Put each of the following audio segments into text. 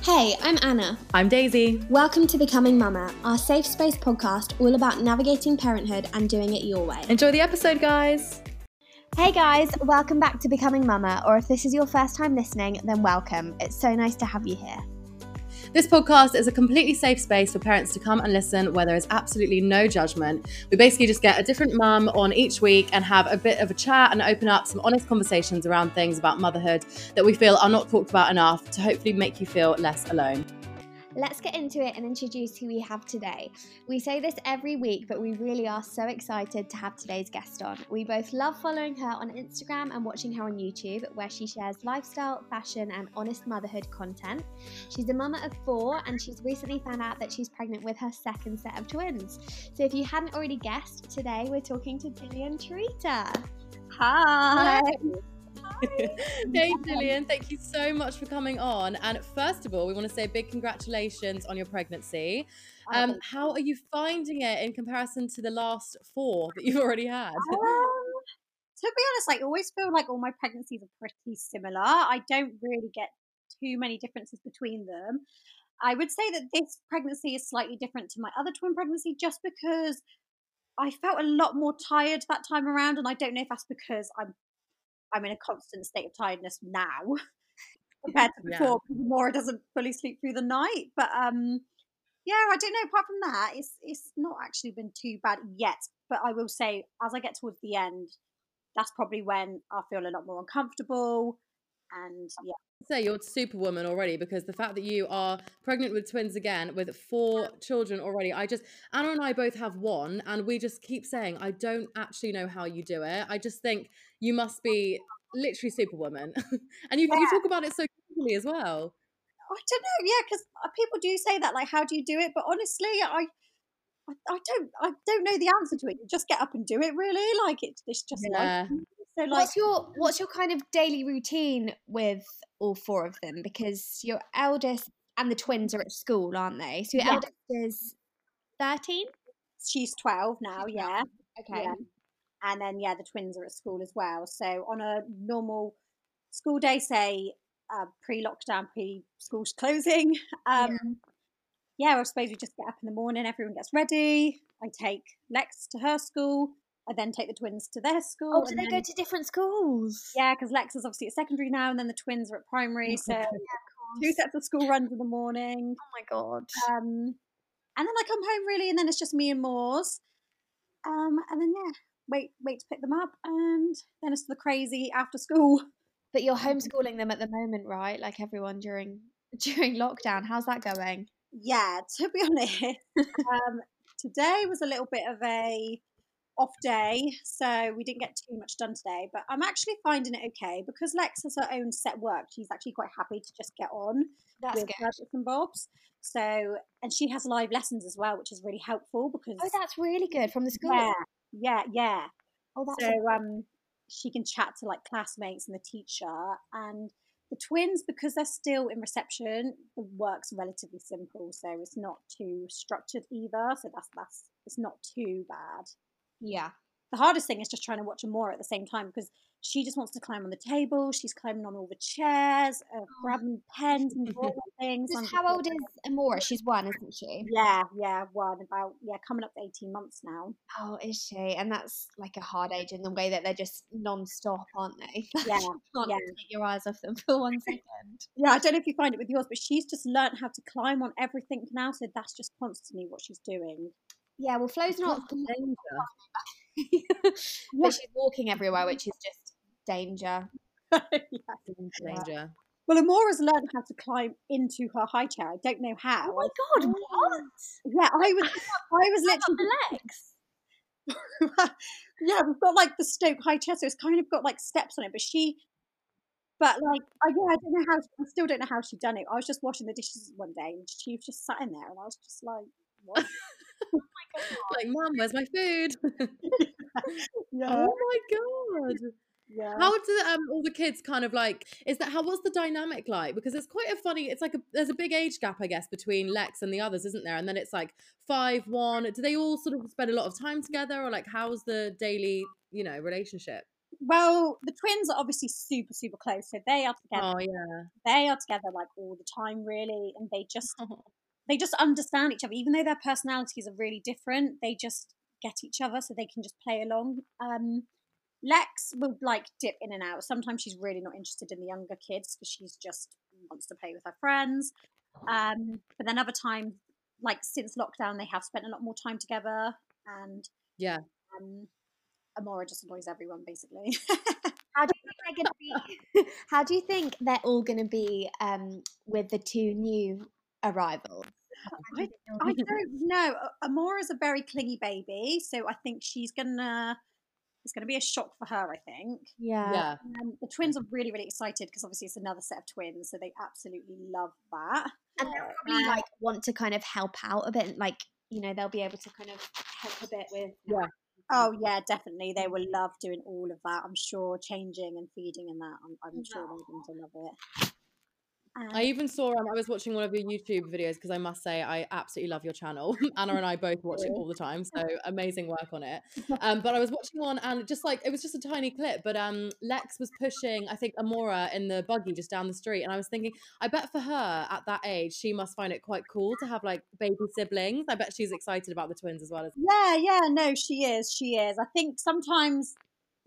Hey, I'm Anna. I'm Daisy. Welcome to Becoming Mama, our safe space podcast all about navigating parenthood and doing it your way. Enjoy the episode, guys. Hey guys, welcome back to Becoming Mama, or if this is your first time listening, then welcome. It's so nice to have you here. This podcast is a completely safe space for parents to come and listen where there is absolutely no judgment. We basically just get a different mum on each week and have a bit of a chat and open up some honest conversations around things about motherhood that we feel are not talked about enough to hopefully make you feel less alone. Let's get into it and introduce who we have today. We say this every week, but we really are so excited to have today's guest on. We both love following her on Instagram and watching her on YouTube, where she shares lifestyle, fashion, and honest motherhood content. She's a mama of four, and she's recently found out that she's pregnant with her second set of twins. So if you hadn't already guessed, today we're talking to Gillian Trita. Hi. Hey, Gillian, thank you so much for coming on. And first of all, we want to say big congratulations on your pregnancy. Oh, Um, how are you finding it in comparison to the last four that you've already had? Um, to be honest, I always feel like all my pregnancies are pretty similar. I don't really get too many differences between them. I would say that this pregnancy is slightly different to my other twin pregnancy just because I felt a lot more tired that time around, and I don't know if that's because I'm I'm in a constant state of tiredness now compared to before. because Maura doesn't fully sleep through the night, but um, yeah, I don't know. Apart from that, it's it's not actually been too bad yet. But I will say, as I get towards the end, that's probably when I feel a lot more uncomfortable, and yeah, say you're superwoman already because the fact that you are pregnant with twins again with four children already i just anna and i both have one and we just keep saying i don't actually know how you do it i just think you must be literally superwoman and you, you talk about it so casually as well I don't know. Yeah, because uh, people do say that, like, how do you do it? But honestly, I. I I don't. I don't know the answer to it. You just get up and do it. Really, like it's, it's just Yeah. like so. Like What's your what's your kind of daily routine with all four of them? Because your eldest and the twins are at school, aren't they? So your Yeah. eldest is thirteen. she's twelve now. Yeah. Okay. Yeah. And then yeah, the twins are at school as well. So on a normal school day, say uh, pre-lockdown, pre-schools closing, um, yeah. I suppose we just get up in the morning. Everyone gets ready. I take Lex to her school. I then take the twins to their school. Oh, do they go to different schools? Yeah, because Lex is obviously at secondary now, and then the twins are at primary. So two sets of school runs in the morning. Oh my god. Um, and then I come home really, and then it's just me and Moors. Um, and then yeah, wait, wait to pick them up, and then it's the crazy after school. But you're homeschooling them at the moment, right? Like everyone during during lockdown. How's that going? Yeah, to be honest, um, today was a little bit of a off day, so we didn't get too much done today. But I'm actually finding it okay because Lex has her own set work. She's actually quite happy to just get on. That's with good. and bobs. So, and she has live lessons as well, which is really helpful because Oh, that's really good from the school. yeah, yeah, yeah. Oh, that's So um, she can chat to like classmates and the teacher and the twins because they're still in reception. The work's relatively simple, so it's not too structured either. So that's that's it's not too bad. Yeah. The hardest thing is just trying to watch them more at the same time because she just wants to climb on the table. She's climbing on all the chairs, uh, grabbing pens and things. How old is Amora? She's one, isn't she? Yeah, yeah, one about yeah, coming up to eighteen months now. Oh, is she? And that's like a hard age in the way that they're just non-stop, aren't they? Yeah, Can't yeah. take your eyes off them for one second. Yeah, I don't know if you find it with yours, but she's just learnt how to climb on everything now, so that's just constantly what she's doing. Yeah, well, Flo's not, Danger. but she's walking everywhere, which is just danger. yeah. danger Well, Amora's learned how to climb into her high chair. I don't know how. Oh my god, oh. what? yeah, I was, I was literally, the legs. yeah, we've got like the Stokke high chair, so it's kind of got like steps on it. But she, but like, I, yeah, I don't know how. I still don't know how she done it. I was just washing the dishes one day, and she was just sat in there, and I was just like, what? like mum where's my food yeah, oh my god yeah. How do um, all the kids kind of like? Is that how? What's the dynamic like? Because it's quite a funny. It's like a there's a big age gap, I guess, between Lex and the others, isn't there? And then it's like five, one. Do they all sort of spend a lot of time together, or like how's the daily, you know, relationship? well, the twins are obviously super, super close. So they are together. Oh yeah. They are together like all the time, really, and they just they just understand each other, even though their personalities are really different. They just get each other, so they can just play along. Um, Lex will like dip in and out. Sometimes she's really not interested in the younger kids because she's just wants to play with her friends. Um, but then other times, like since lockdown, they have spent a lot more time together, and Yeah. um, Amora just annoys everyone basically. How do you think they're gonna be? How do you think they're all gonna be um, with the two new arrivals? How do you think they'll I don't know. A- Amora's a very clingy baby, so I think she's gonna. It's gonna be a shock for her. I think. Yeah. Yeah. Um, the twins are really, really excited because obviously it's another set of twins, so they absolutely love that. and they'll probably like want to kind of help out a bit, like you know they'll be able to kind of help a bit with. Yeah. Oh yeah, definitely. They will love doing all of that. I'm sure changing and feeding and that. I'm, I'm sure they're going to love it. I even saw um, I was watching one of your YouTube videos because I must say I absolutely love your channel. Anna and I both watch it all the time, so amazing work on it. Um, but I was watching one and just like it was just a tiny clip, but um, Lex was pushing I think Amora in the buggy just down the street, and I was thinking I bet for her at that age she must find it quite cool to have like baby siblings. I bet she's excited about the twins as well as yeah, yeah, no, she is. She is. I think sometimes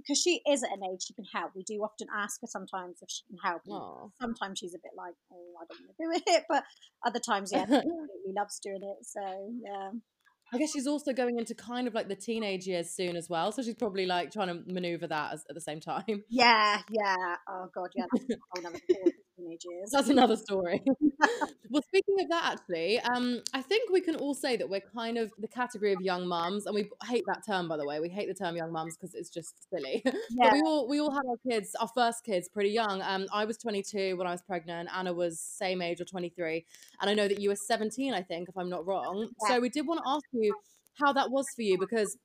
because she is at an age she can help. We do often ask her sometimes if she can help. Sometimes she's a bit like, oh, I don't want to do it, but other times, yeah, she absolutely loves doing it. So yeah. I guess she's also going into kind of like the teenage years soon as well, so she's probably like trying to maneuver that as, at the same time. Yeah, yeah. Oh god, yeah. That's a whole nother story, teenage years. That's another story. well, speaking of that, actually, um, I think we can all say that we're kind of the category of young mums, and we hate that term, by the way. We hate the term young mums because it's just silly. Yeah. But we all we all had our kids, our first kids, pretty young. Um, I was 22 when I was pregnant. Anna was same age or 23, and I know that you were 17, I think, if I'm not wrong. Yeah. So we did want to ask you how that was for you because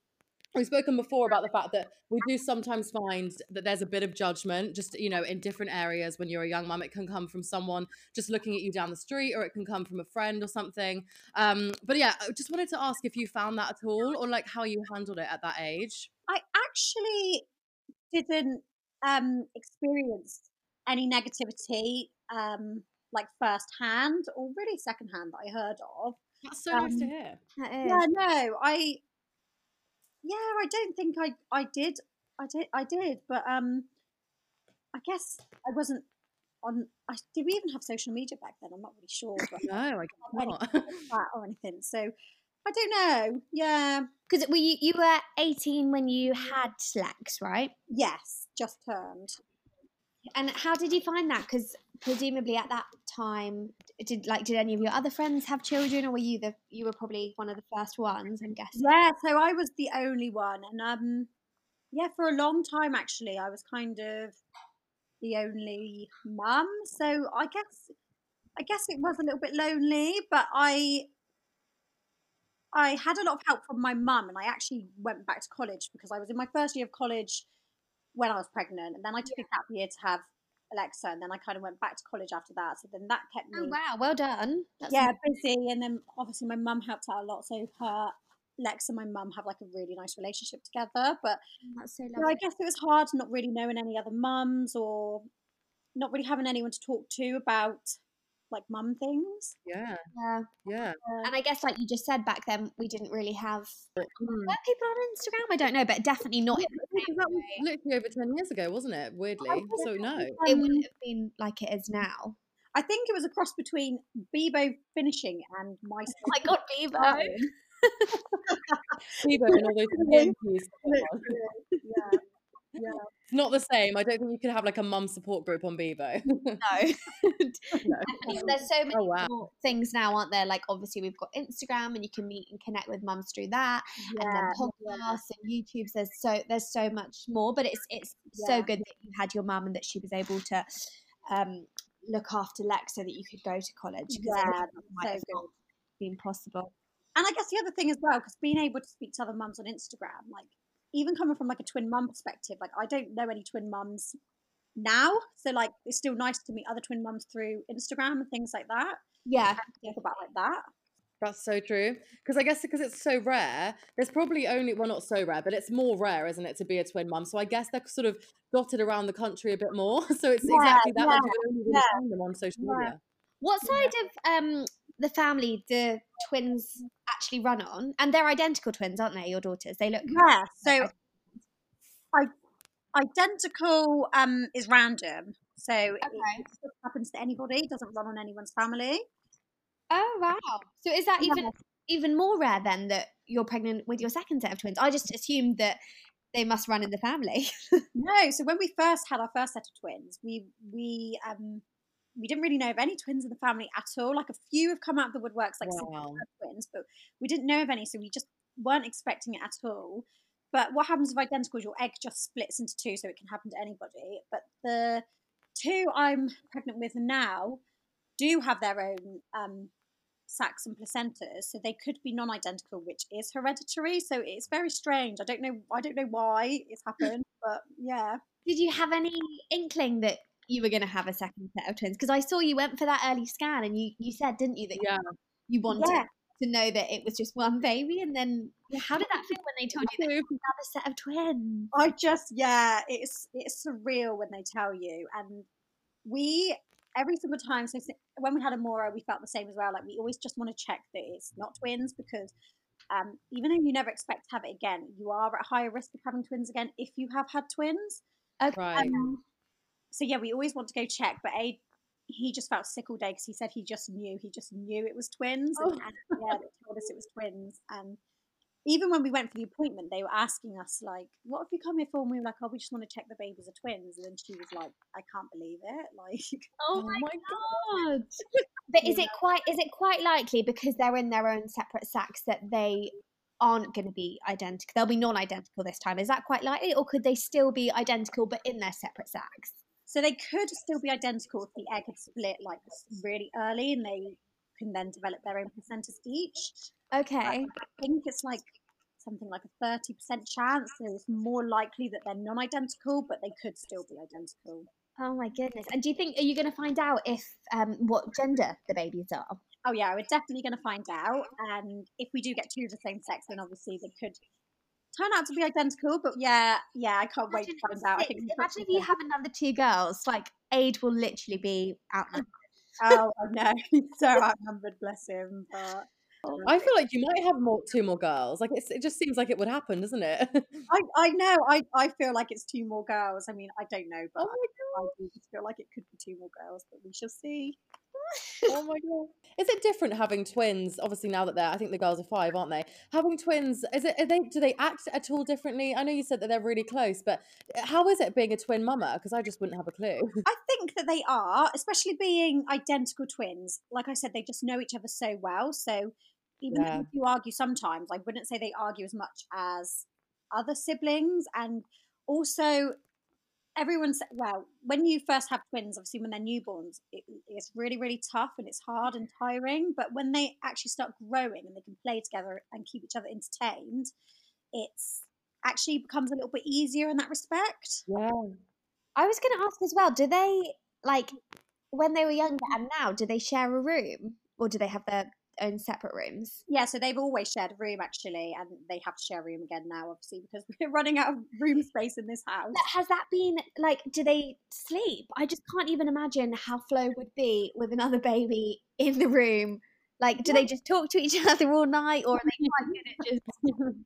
We've spoken before about the fact that we do sometimes find that there's a bit of judgment, just you know, in different areas when you're a young mum. It can come from someone just looking at you down the street, or it can come from a friend or something. Um, but yeah, I just wanted to ask if you found that at all, or like how you handled it at that age. I actually didn't um, experience any negativity um, like firsthand or really secondhand that I heard of. That's so nice to Um, hear. Yeah, no, I yeah, I don't think I I did. I did I did, but um I guess I wasn't on I did we even have social media back then? I'm not really sure, but No, I guess not. or anything. So I don't know. Yeah. Because were you you were eighteen when you had Lex, right? Yes, just turned. And how did you find that? Because presumably at that time, did like did any of your other friends have children, or were you the you were probably one of the first ones? I'm guessing. Yeah, so I was the only one, and um, yeah, for a long time actually, I was kind of the only mum. So I guess, I guess it was a little bit lonely, but I, I had a lot of help from my mum, and I actually went back to college because I was in my first year of college when I was pregnant, and then I took a gap year to have Alexa, and then I kind of went back to college after that. So then that kept oh, me Oh wow, well done. That's yeah, busy. And then obviously my mum helped out a lot. So her, Lex and my mum have like a really nice relationship together. But mm, that's so so I guess it was hard not really knowing any other mums or not really having anyone to talk to about like mum things. yeah, Yeah. yeah. And I guess, like you just said, back then we didn't really have Mm. were people on Instagram. I don't know, but definitely not. In the same that was literally over 10 years ago, wasn't it? Weirdly. So, no. It Um, wouldn't have been like it is now. I think it was a cross between Bebo finishing and my. Oh my god, Bebo! Bebo and all those PMPs. yeah, yeah. It's not the same. I don't think you could have like a mum support group on Bebo. No. Definitely. There's so many Oh, wow. things now, aren't there? Like obviously we've got Instagram, and you can meet and connect with mums through that, and then Yeah, podcasts and YouTube's. There's so there's so much more, but it's it's so good that you had your mum and that she was able to um, look after Lex so that you could go to college. Yeah, so good. been possible. And I guess the other thing as well, because being able to speak to other mums on Instagram, like even coming from like a twin mum perspective, like I don't know any twin mums now, so like it's still nice to meet other twin mums through Instagram and things like that. Yeah, Think about like that. That's so true. Because I guess because it's so rare, there's probably only well not so rare, but it's more rare, isn't it, to be a twin mum? So I guess they're sort of dotted around the country a bit more. So it's Yeah, exactly that. yeah, Like you only really yeah. find them on social Yeah. media. What side of um the family the twins actually run on? And they're identical twins, aren't they? Your daughters. They look Yeah. So I identical um is random. So it Okay. just happens to anybody, doesn't run on anyone's family. Oh wow! So is that even Yeah. even more rare then that you're pregnant with your second set of twins? I just assumed that they must run in the family. No, so when we first had our first set of twins, we we um we didn't really know of any twins in the family at all. Like a few have come out of the woodworks, like Wow. twins, but we didn't know of any, so we just weren't expecting it at all. But what happens with identical is your egg just splits into two, so it can happen to anybody. But the two I'm pregnant with now do have their own um, sacs and placentas, so they could be non-identical, which is hereditary. So it's very strange. I don't know. I don't know why it's happened, but yeah. Did you have any inkling that you were going to have a second set of twins? Because I saw you went for that early scan, and you you said, didn't you, that Yeah. you wanted Yeah. to know that it was just one baby, and then how did that feel when they told you that you had a set of twins? I just yeah, it's it's surreal when they tell you, and we every single time. So when we had Amora, we felt the same as well. Like we always just want to check that it's not twins because um, even though you never expect to have it again, you are at higher risk of having twins again if you have had twins. Okay. Right. Um, so yeah, we always want to go check, but A, he just felt sick all day because he said he just knew, he just knew it was twins, Oh. and yeah, they told us it was twins, and even when we went for the appointment, they were asking us like, "What have you come here for?" And we were like, "Oh, we just want to check the babies are twins." And then she was like, "I can't believe it!" Like, Oh Oh my my god! But is it quite is it quite likely because they're in their own separate sacks that they aren't going to be identical? They'll be non-identical this time. Is that quite likely, or could they still be identical but in their separate sacks? So they could still be identical if the egg had split like really early, and they can then develop their own placentas each. Okay. I think it's like something like a 30% chance. So it's more likely that they're non identical, but they could still be identical. Oh my goodness! And do you think are you going to find out if um what gender the babies are? Oh, yeah, we're definitely going to find out. And if we do get two of the same sex, then obviously they could turn out to be identical. But yeah, yeah, I can't wait to Imagine find out. I six- think we've Imagine if you sense. have another two girls. Like Aid will literally be outnumbered. Oh, I know. He's so outnumbered, bless him. But oh, I feel like you might have more two more girls. Like it's, it just seems like it would happen, doesn't it? I, I know. I, I feel like it's two more girls. I mean, I don't know, but Oh I, I do just feel like it could be two more girls, but we shall see. Oh my god! Is it different having twins? Obviously, now that they're, I think the girls are five, aren't they? Having twins, is it? Are they? Do they act at all differently? I know you said that they're really close, but uh, how is it being a twin mama? Because I just wouldn't have a clue. I think that they are, especially being identical twins. Like I said, they just know each other so well. So even Yeah. if you argue sometimes, I wouldn't say they argue as much as other siblings. And also, everyone said, well, when you first have twins, obviously when they're newborns, it, it's really, really tough and it's hard and tiring. But when they actually start growing and they can play together and keep each other entertained, it's actually becomes a little bit easier in that respect. Yeah. I was going to ask as well. Do they like when they were younger and now? Do they share a room or do they have their own separate rooms? Yeah, so they've always shared a room actually, and they have to share a room again now, obviously, because we're running out of room space in this house. But has that been like? Do they sleep? I just can't even imagine how Flo would be with another baby in the room. Like, do they just talk to each other all night, or are they quite good at just?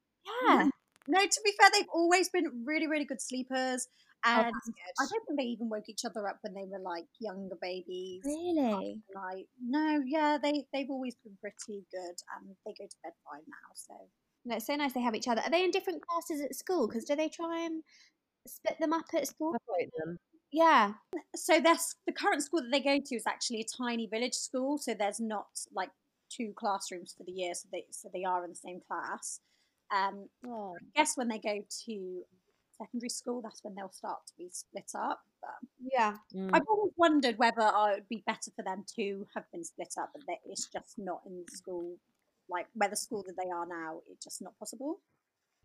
Yeah. No, to be fair, they've always been really, really good sleepers, and that's I don't think they even woke each other up when they were like younger babies. Really? Like, no, yeah, they they've always been pretty good, and they go to bed fine now. So No, it's so nice they have each other. Are they in different classes at school? Because do they try and split them up at school? Them. Yeah. so that's the current school that they go to is actually a tiny village school so there's not like two classrooms for the year so they so they are in the same class um Oh. i guess when they go to secondary school that's when they'll start to be split up but Yeah. Mm. i've always wondered whether uh, it would be better for them to have been split up but that it's just not in the school like where the school that they are now it's just not possible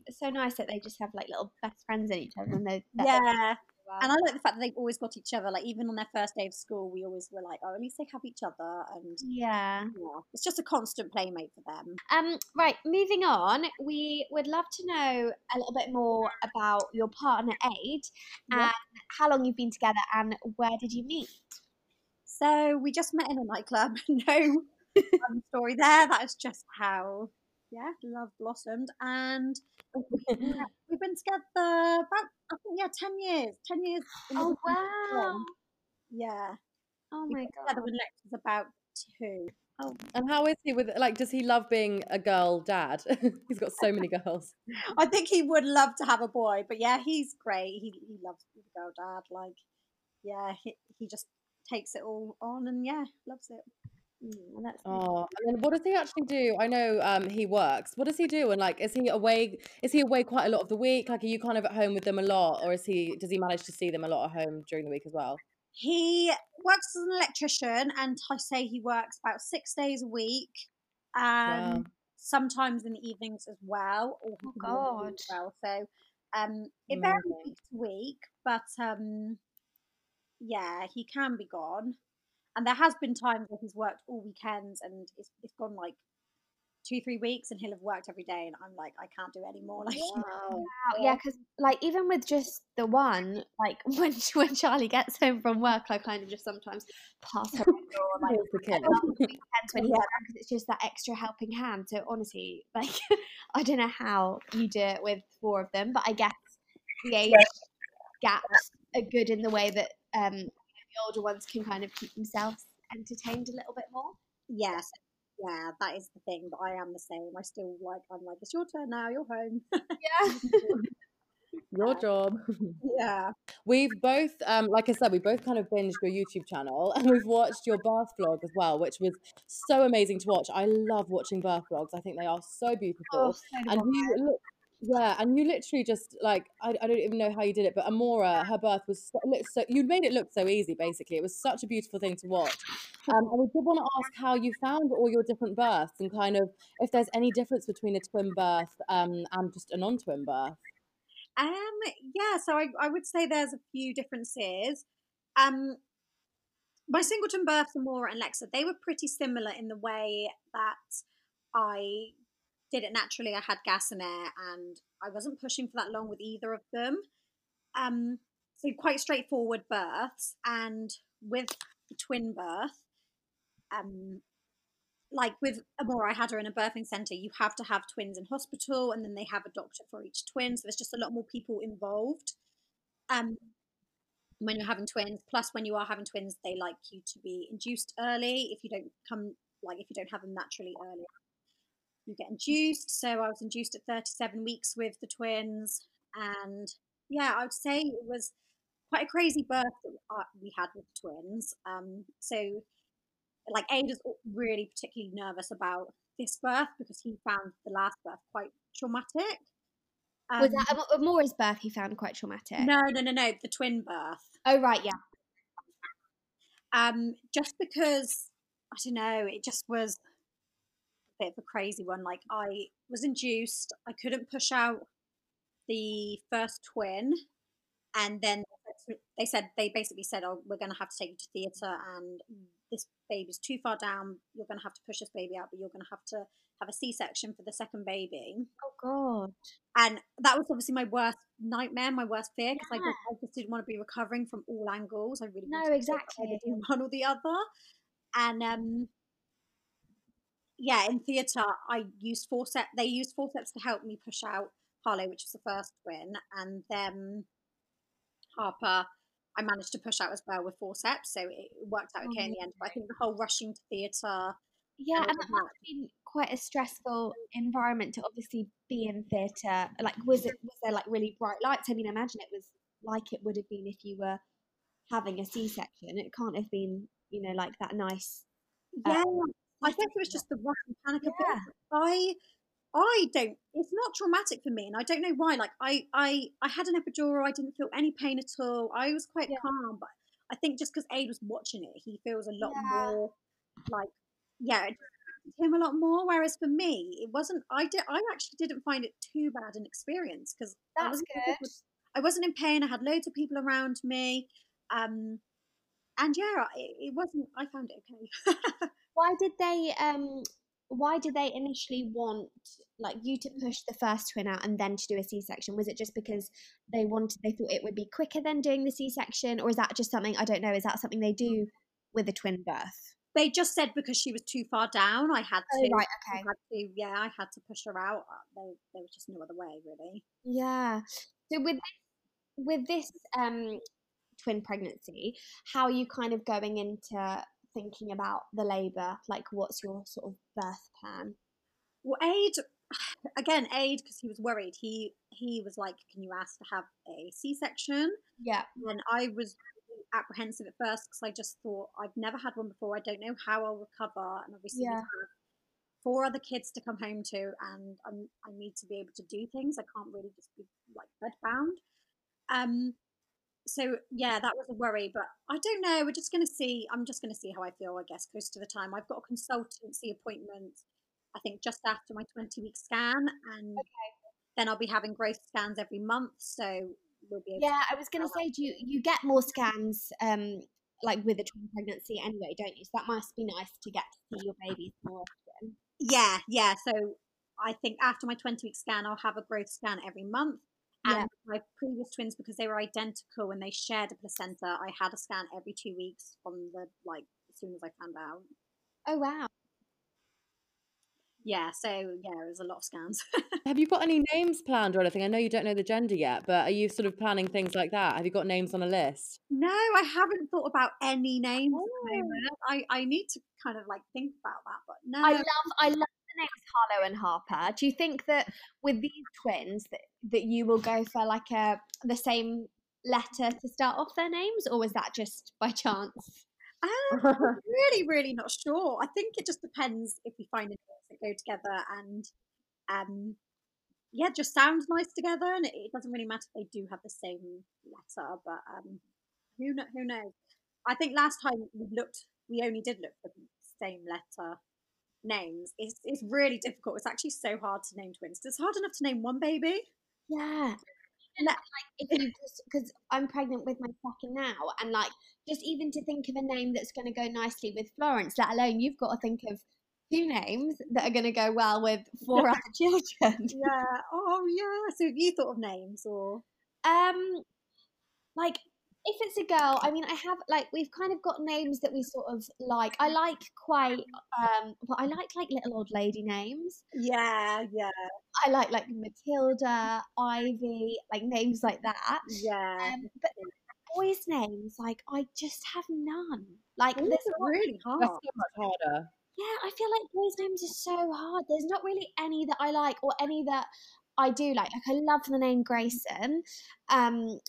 It's so nice that they just have like little best friends in each other and they that they yeah well. And I like the fact that they've always got each other. Like even on their first day of school, we always were like, oh, at least they have each other, and yeah. yeah, it's just a constant playmate for them. Um, right, moving on, we would love to know a little bit more about your partner Aid and Yeah. how long you've been together and where did you meet? So we just met in a nightclub. no fun story there. That is just how, yeah, love blossomed. And we've been together about, I think, yeah, 10 years. 10 years. Oh wow! Yeah. Oh my got together god! when Lex was about two. Oh. And how is he with like? Does he love being a girl dad? He's got so many girls. I think he would love to have a boy, but yeah, he's great. He, he loves being a girl dad. Like, yeah, he, he just takes it all on and yeah, loves it. Mm, that's Oh, and then what does he actually do? I know um he works. What does he do? And like, is he away? Is he away quite a lot of the week? Like, are you kind of at home with them a lot, or is he? Does he manage to see them a lot at home during the week as well? He works as an electrician, and I say he works about six days a week, and Wow. sometimes in the evenings as well. Oh, can do it all as well. So um, it varies week to week, but um, yeah, he can be gone. And there has been times where he's worked all weekends, and it's, it's gone like two, three weeks, and he'll have worked every day, and I'm like, I can't do any more. Like, Wow. Yeah, because like even with just the one, like when when Charlie gets home from work, I kind of just sometimes pass her the like Here's the kid. on the weekends when he's Yeah. because it's just that extra helping hand. So honestly, like I don't know how you do it with four of them, but I guess the age gaps are good in the way that um older ones can kind of keep themselves entertained a little bit more. yes, yeah, that is the thing. But I am the same. I still like, I'm like, it's your turn now. You're home. Yeah. Your job. yeah. We've both, um, like I said, we both kind of binged your YouTube channel and we've watched your birth vlog as well, which was so amazing to watch. I love watching birth vlogs. I think they are so beautiful. Oh, so and you look, yeah, and you literally just like I, I don't even know how you did it, but Amora, her birth was so, so you made it look so easy. Basically, it was such a beautiful thing to watch. Um, and we did want to ask how you found all your different births and kind of if there's any difference between a twin birth um, and just a non-twin birth. Um, yeah, so I, I would say there's a few differences. Um, my singleton births, Amora and Lexa, they were pretty similar in the way that I did it naturally. I had gas and air, and I wasn't pushing for that long with either of them. Um, so quite straightforward births, and with the twin birth, um, like with Amora, I had her in a birthing centre. You have to have twins in hospital, and then they have a doctor for each twin. So there's just a lot more people involved. Um, when you're having twins, plus when you are having twins, they like you to be induced early. If you don't come, like if you don't have them naturally early, you get induced. So I was induced at 37 weeks with the twins, and yeah, I would say it was quite a crazy birth that uh, we had with the twins. Um, so like Ada's really particularly nervous about this birth because he found the last birth quite traumatic. Um, Was that Am- Amora's birth he found quite traumatic? no, no, no, no, the twin birth. Oh right, yeah. Um, just because I don't know, it just was bit of a crazy one. Like I was induced, I couldn't push out the first twin, and then they said they basically said, "Oh, we're going to have to take you to theatre, and this baby's too far down. You're going to have to push this baby out, but you're going to have to have a C-section for the second baby." Oh god. and that was obviously my worst nightmare, my worst fear because I, Yeah. just, I just didn't want to be recovering from all angles. I really No, exactly. either do one or the other, and um, yeah, in theatre I used forceps. They used forceps to help me push out Harlow, which was the first twin, and then Harper. I managed to push out as well with forceps, so it worked out okay in oh, the end. But I think the whole rushing to theatre Yeah, And and that must have been quite a stressful environment to obviously be in theatre. Like, was it was there like really bright lights? I mean, I imagine it was like it would have been if you were having a C-section. It can't have been, you know, like that nice. Yeah, um, I think it was just the rush and panic of Yeah. it. I, I don't. It's not traumatic for me, and I don't know why. Like I, I, I had an epidural. I didn't feel any pain at all. I was quite Yeah. calm, but I think just because Aid was watching it, he feels a lot Yeah. more like, yeah, it affected him a lot more. Whereas for me, it wasn't. I did. I actually didn't find it too bad an experience because I That's was good. with I wasn't in pain. I had loads of people around me. Um, and yeah, it, it wasn't, I found it okay. why did they, um, why did they initially want like you to push the first twin out and then to do a c-section? Was it just because they wanted they thought it would be quicker than doing the c-section or is that just something i don't know is that something they do with a twin birth? They just said because she was too far down i had to oh, to right okay. I to, yeah i had to push her out. Uh, there, there was just no other way really. Yeah. So with with this um twin pregnancy how are you kind of going into thinking about the labour like what's your sort of birth plan? Well aid again aid because he was worried. He he was like can you ask to have a c-section? Yeah. And i was apprehensive at first because i just thought i've never had one before. I don't know how i'll recover. And obviously yeah. four other kids to come home to and I'm, i need to be able to do things. I can't really just be like bedbound. Um so yeah that was a worry but i don't know we're just going to see i'm just going to see how i feel i guess close to the time i've got a consultancy appointment I think just after my 20 week scan, and okay. then I'll be having growth scans every month. So we'll be. yeah, I was going to say, do you you get more scans um like with a twin pregnancy anyway, don't you? So that must be nice to get to see your babies more often. Yeah, yeah. So I think after my 20 week scan, I'll have a growth scan every month. And Yeah. my previous twins, because they were identical and they shared a placenta, I had a scan every two weeks from the like as soon as I found out. Oh wow. Yeah, so yeah, it was a lot of scans. Have you got any names planned or anything? I know you don't know the gender yet, but are you sort of planning things like that? Have you got names on a list? no, I haven't thought about any names at the Oh. moment. I, I need to kind of like think about that, but no. I love I love the names Harlow and Harper. Do you think that with these twins that, that you will go for like a the same letter to start off their names, or was that just by chance? Um, I'm really, really not sure. I think it just depends if we find names that go together and, um, yeah, just sound nice together. And it, it doesn't really matter if they do have the same letter, but um, who kno- who knows? I think last time we looked, we only did look for the same letter names. It's it's really difficult. It's actually so hard to name twins. It's hard enough to name one baby. Yeah. And like if you just because I'm pregnant with my second now, and like just even to think of a name that's going to go nicely with Florence, let alone you've got to think of two names that are going to go well with four other children. Yeah. Oh yeah. So have you thought of names or? Um, like if it's a girl, I mean, I have like we've kind of got names that we sort of like. I like quite um, well, I like like little old lady names. Yeah, yeah, I like like Matilda, Ivy, like names like that. yeah. Um, but boys' names, like I just have none. Like Ooh, there's not, really hard. That's so much harder. yeah, I feel like boys' names are so hard. There's not really any that I like or any that I do like. Like I love the name Grayson, um,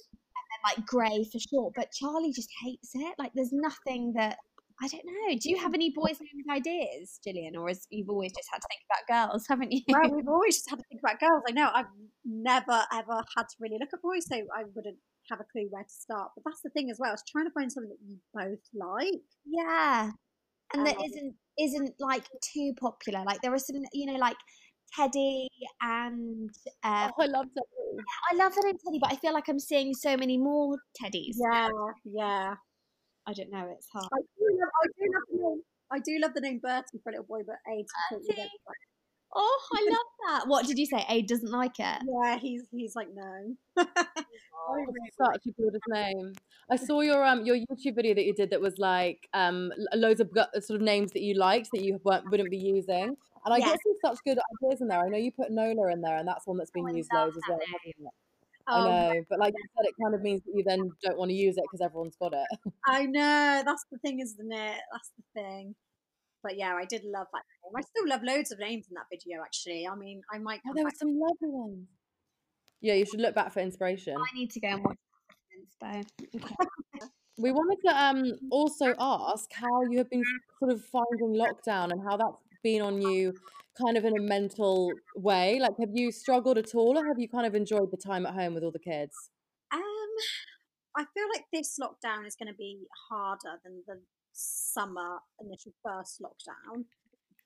like Gray for short. But Charlie just hates it. Like there's nothing that I don't know. Do you have any boys' names ideas, Gillian, or is you've always just had to think about girls, haven't you? well, we've always just had to think about girls. I know I've never ever had to really look at boys, so I wouldn't have a clue where to start. But that's the thing as well. It's trying to find something that you both like. Yeah. And that Um, isn't isn't like too popular. Like there are some, you know, like Teddy and um, Oh, I love that. I love the name Teddy, but I feel like I'm seeing so many more Teddies. Yeah, yeah. I don't know, it's hard. I do love, I do love the name. I do love the name Bertie for a little boy, but Aid's completely Bertie. different. Oh, I love that. What did you say? Aid doesn't like it. Yeah, he's he's like no. It's such a gorgeous name. I saw your um your YouTube video that you did that was like um loads of sort of names that you liked that you weren't, wouldn't be using, and I Yeah. get some such good ideas in there. I know you put Nola in there, and that's one that's been Oh, used loads as well. name. hasn't it? Um, I know, but like you said, it kind of means that you then don't want to use it because everyone's got it. I know that's the thing, isn't it? That's the thing. But yeah, I did love that name. I still love loads of names in that video. Actually, I mean, I might. Oh, there were some lovely ones. Yeah, you should look back for inspiration. I need to go and watch Inspo. Okay. We wanted to um also ask how you have been sort of finding lockdown and how that's been on you kind of in a mental way. Like have you struggled at all or have you kind of enjoyed the time at home with all the kids? Um, I feel like this lockdown is going to be harder than the summer initial first lockdown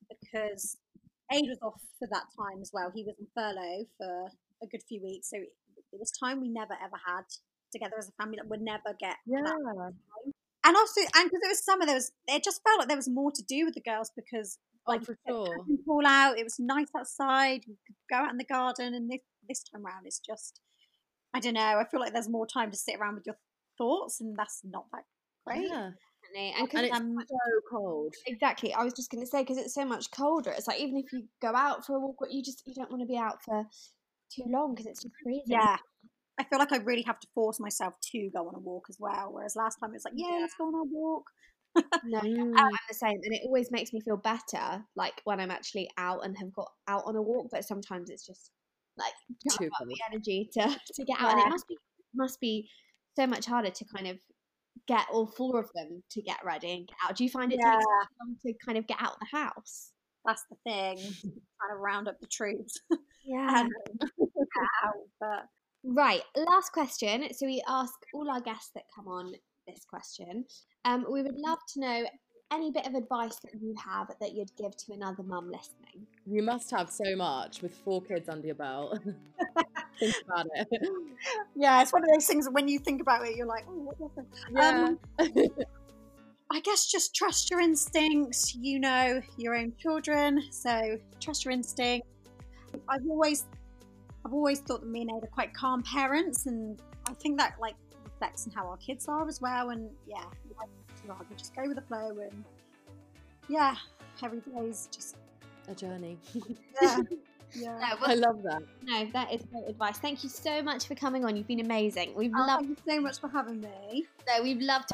because Aid was off for that time as well. He was on furlough for a good few weeks, so it was time we never ever had together as a family that would never get Yeah. and also and because it was summer there was it just felt like there was more to do with the girls because like for sure. could pull out it was nice outside you could go out in the garden and this this time around it's just i don't know i feel like there's more time to sit around with your thoughts and that's not that great Yeah. Definitely. And 'cause And it's um, so cold. Exactly. I was just going to say because it's so much colder. It's like even if you go out for a walk, you just you don't want to be out for too long because it's just freezing. yeah i feel like i really have to force myself to go on a walk as well whereas last time it was like yeah, Yeah. let's go on a walk No, Mm. I'm the same, and it always makes me feel better, like when I'm actually out and have got out on a walk. But sometimes it's just like Too got the energy to to get out, and it must be must be so much harder to kind of get all four of them to get ready and get out. Do you find it takes long to kind of get out of the house? that's the thing trying to round up the troops Yeah. out but Right, last question. So we ask all our guests that come on this question. Um, we would love to know any bit of advice that you have that you'd give to another mum listening. You must have so much with four kids under your belt. Think about it. yeah it's one of those things when you think about it you're like oh what was it Yeah. I guess just trust your instincts. You know your own children, so trust your instinct. I've always, I've always thought that me and Ed are quite calm parents, and I think that like reflects on how our kids are as well. And yeah, I'd rather just go with the flow, and yeah, every day is just A journey. yeah, yeah. No, I love that. no, that is great advice. Thank you so much for coming on. You've been amazing. We've Oh, loved thank you so much for having me. so we've loved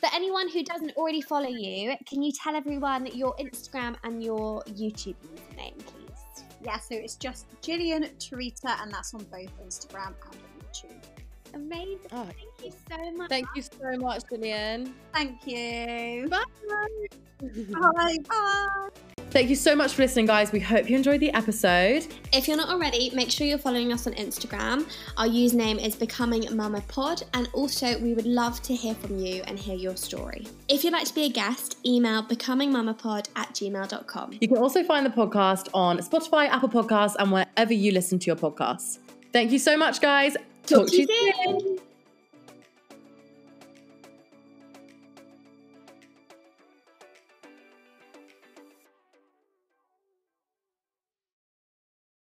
for anyone who doesn't already follow you, can you tell everyone your Instagram and your YouTube username, please? Yeah, so it's just Gillian Tarita, and that's on both Instagram and on YouTube. Amazing. Oh, Thank you so much. thank you so much, Lillian. Thank you. Bye. Bye. Bye. Thank you so much for listening, guys. We hope you enjoyed the episode. If you're not already, make sure you're following us on Instagram. Our username is Becoming Mama Pod, and also we would love to hear from you and hear your story. If you'd like to be a guest, email becomingmamapod at gmail.com. You can also find the podcast on Spotify, Apple Podcasts, and wherever you listen to your podcasts. Thank you so much, guys. Talk, to you soon.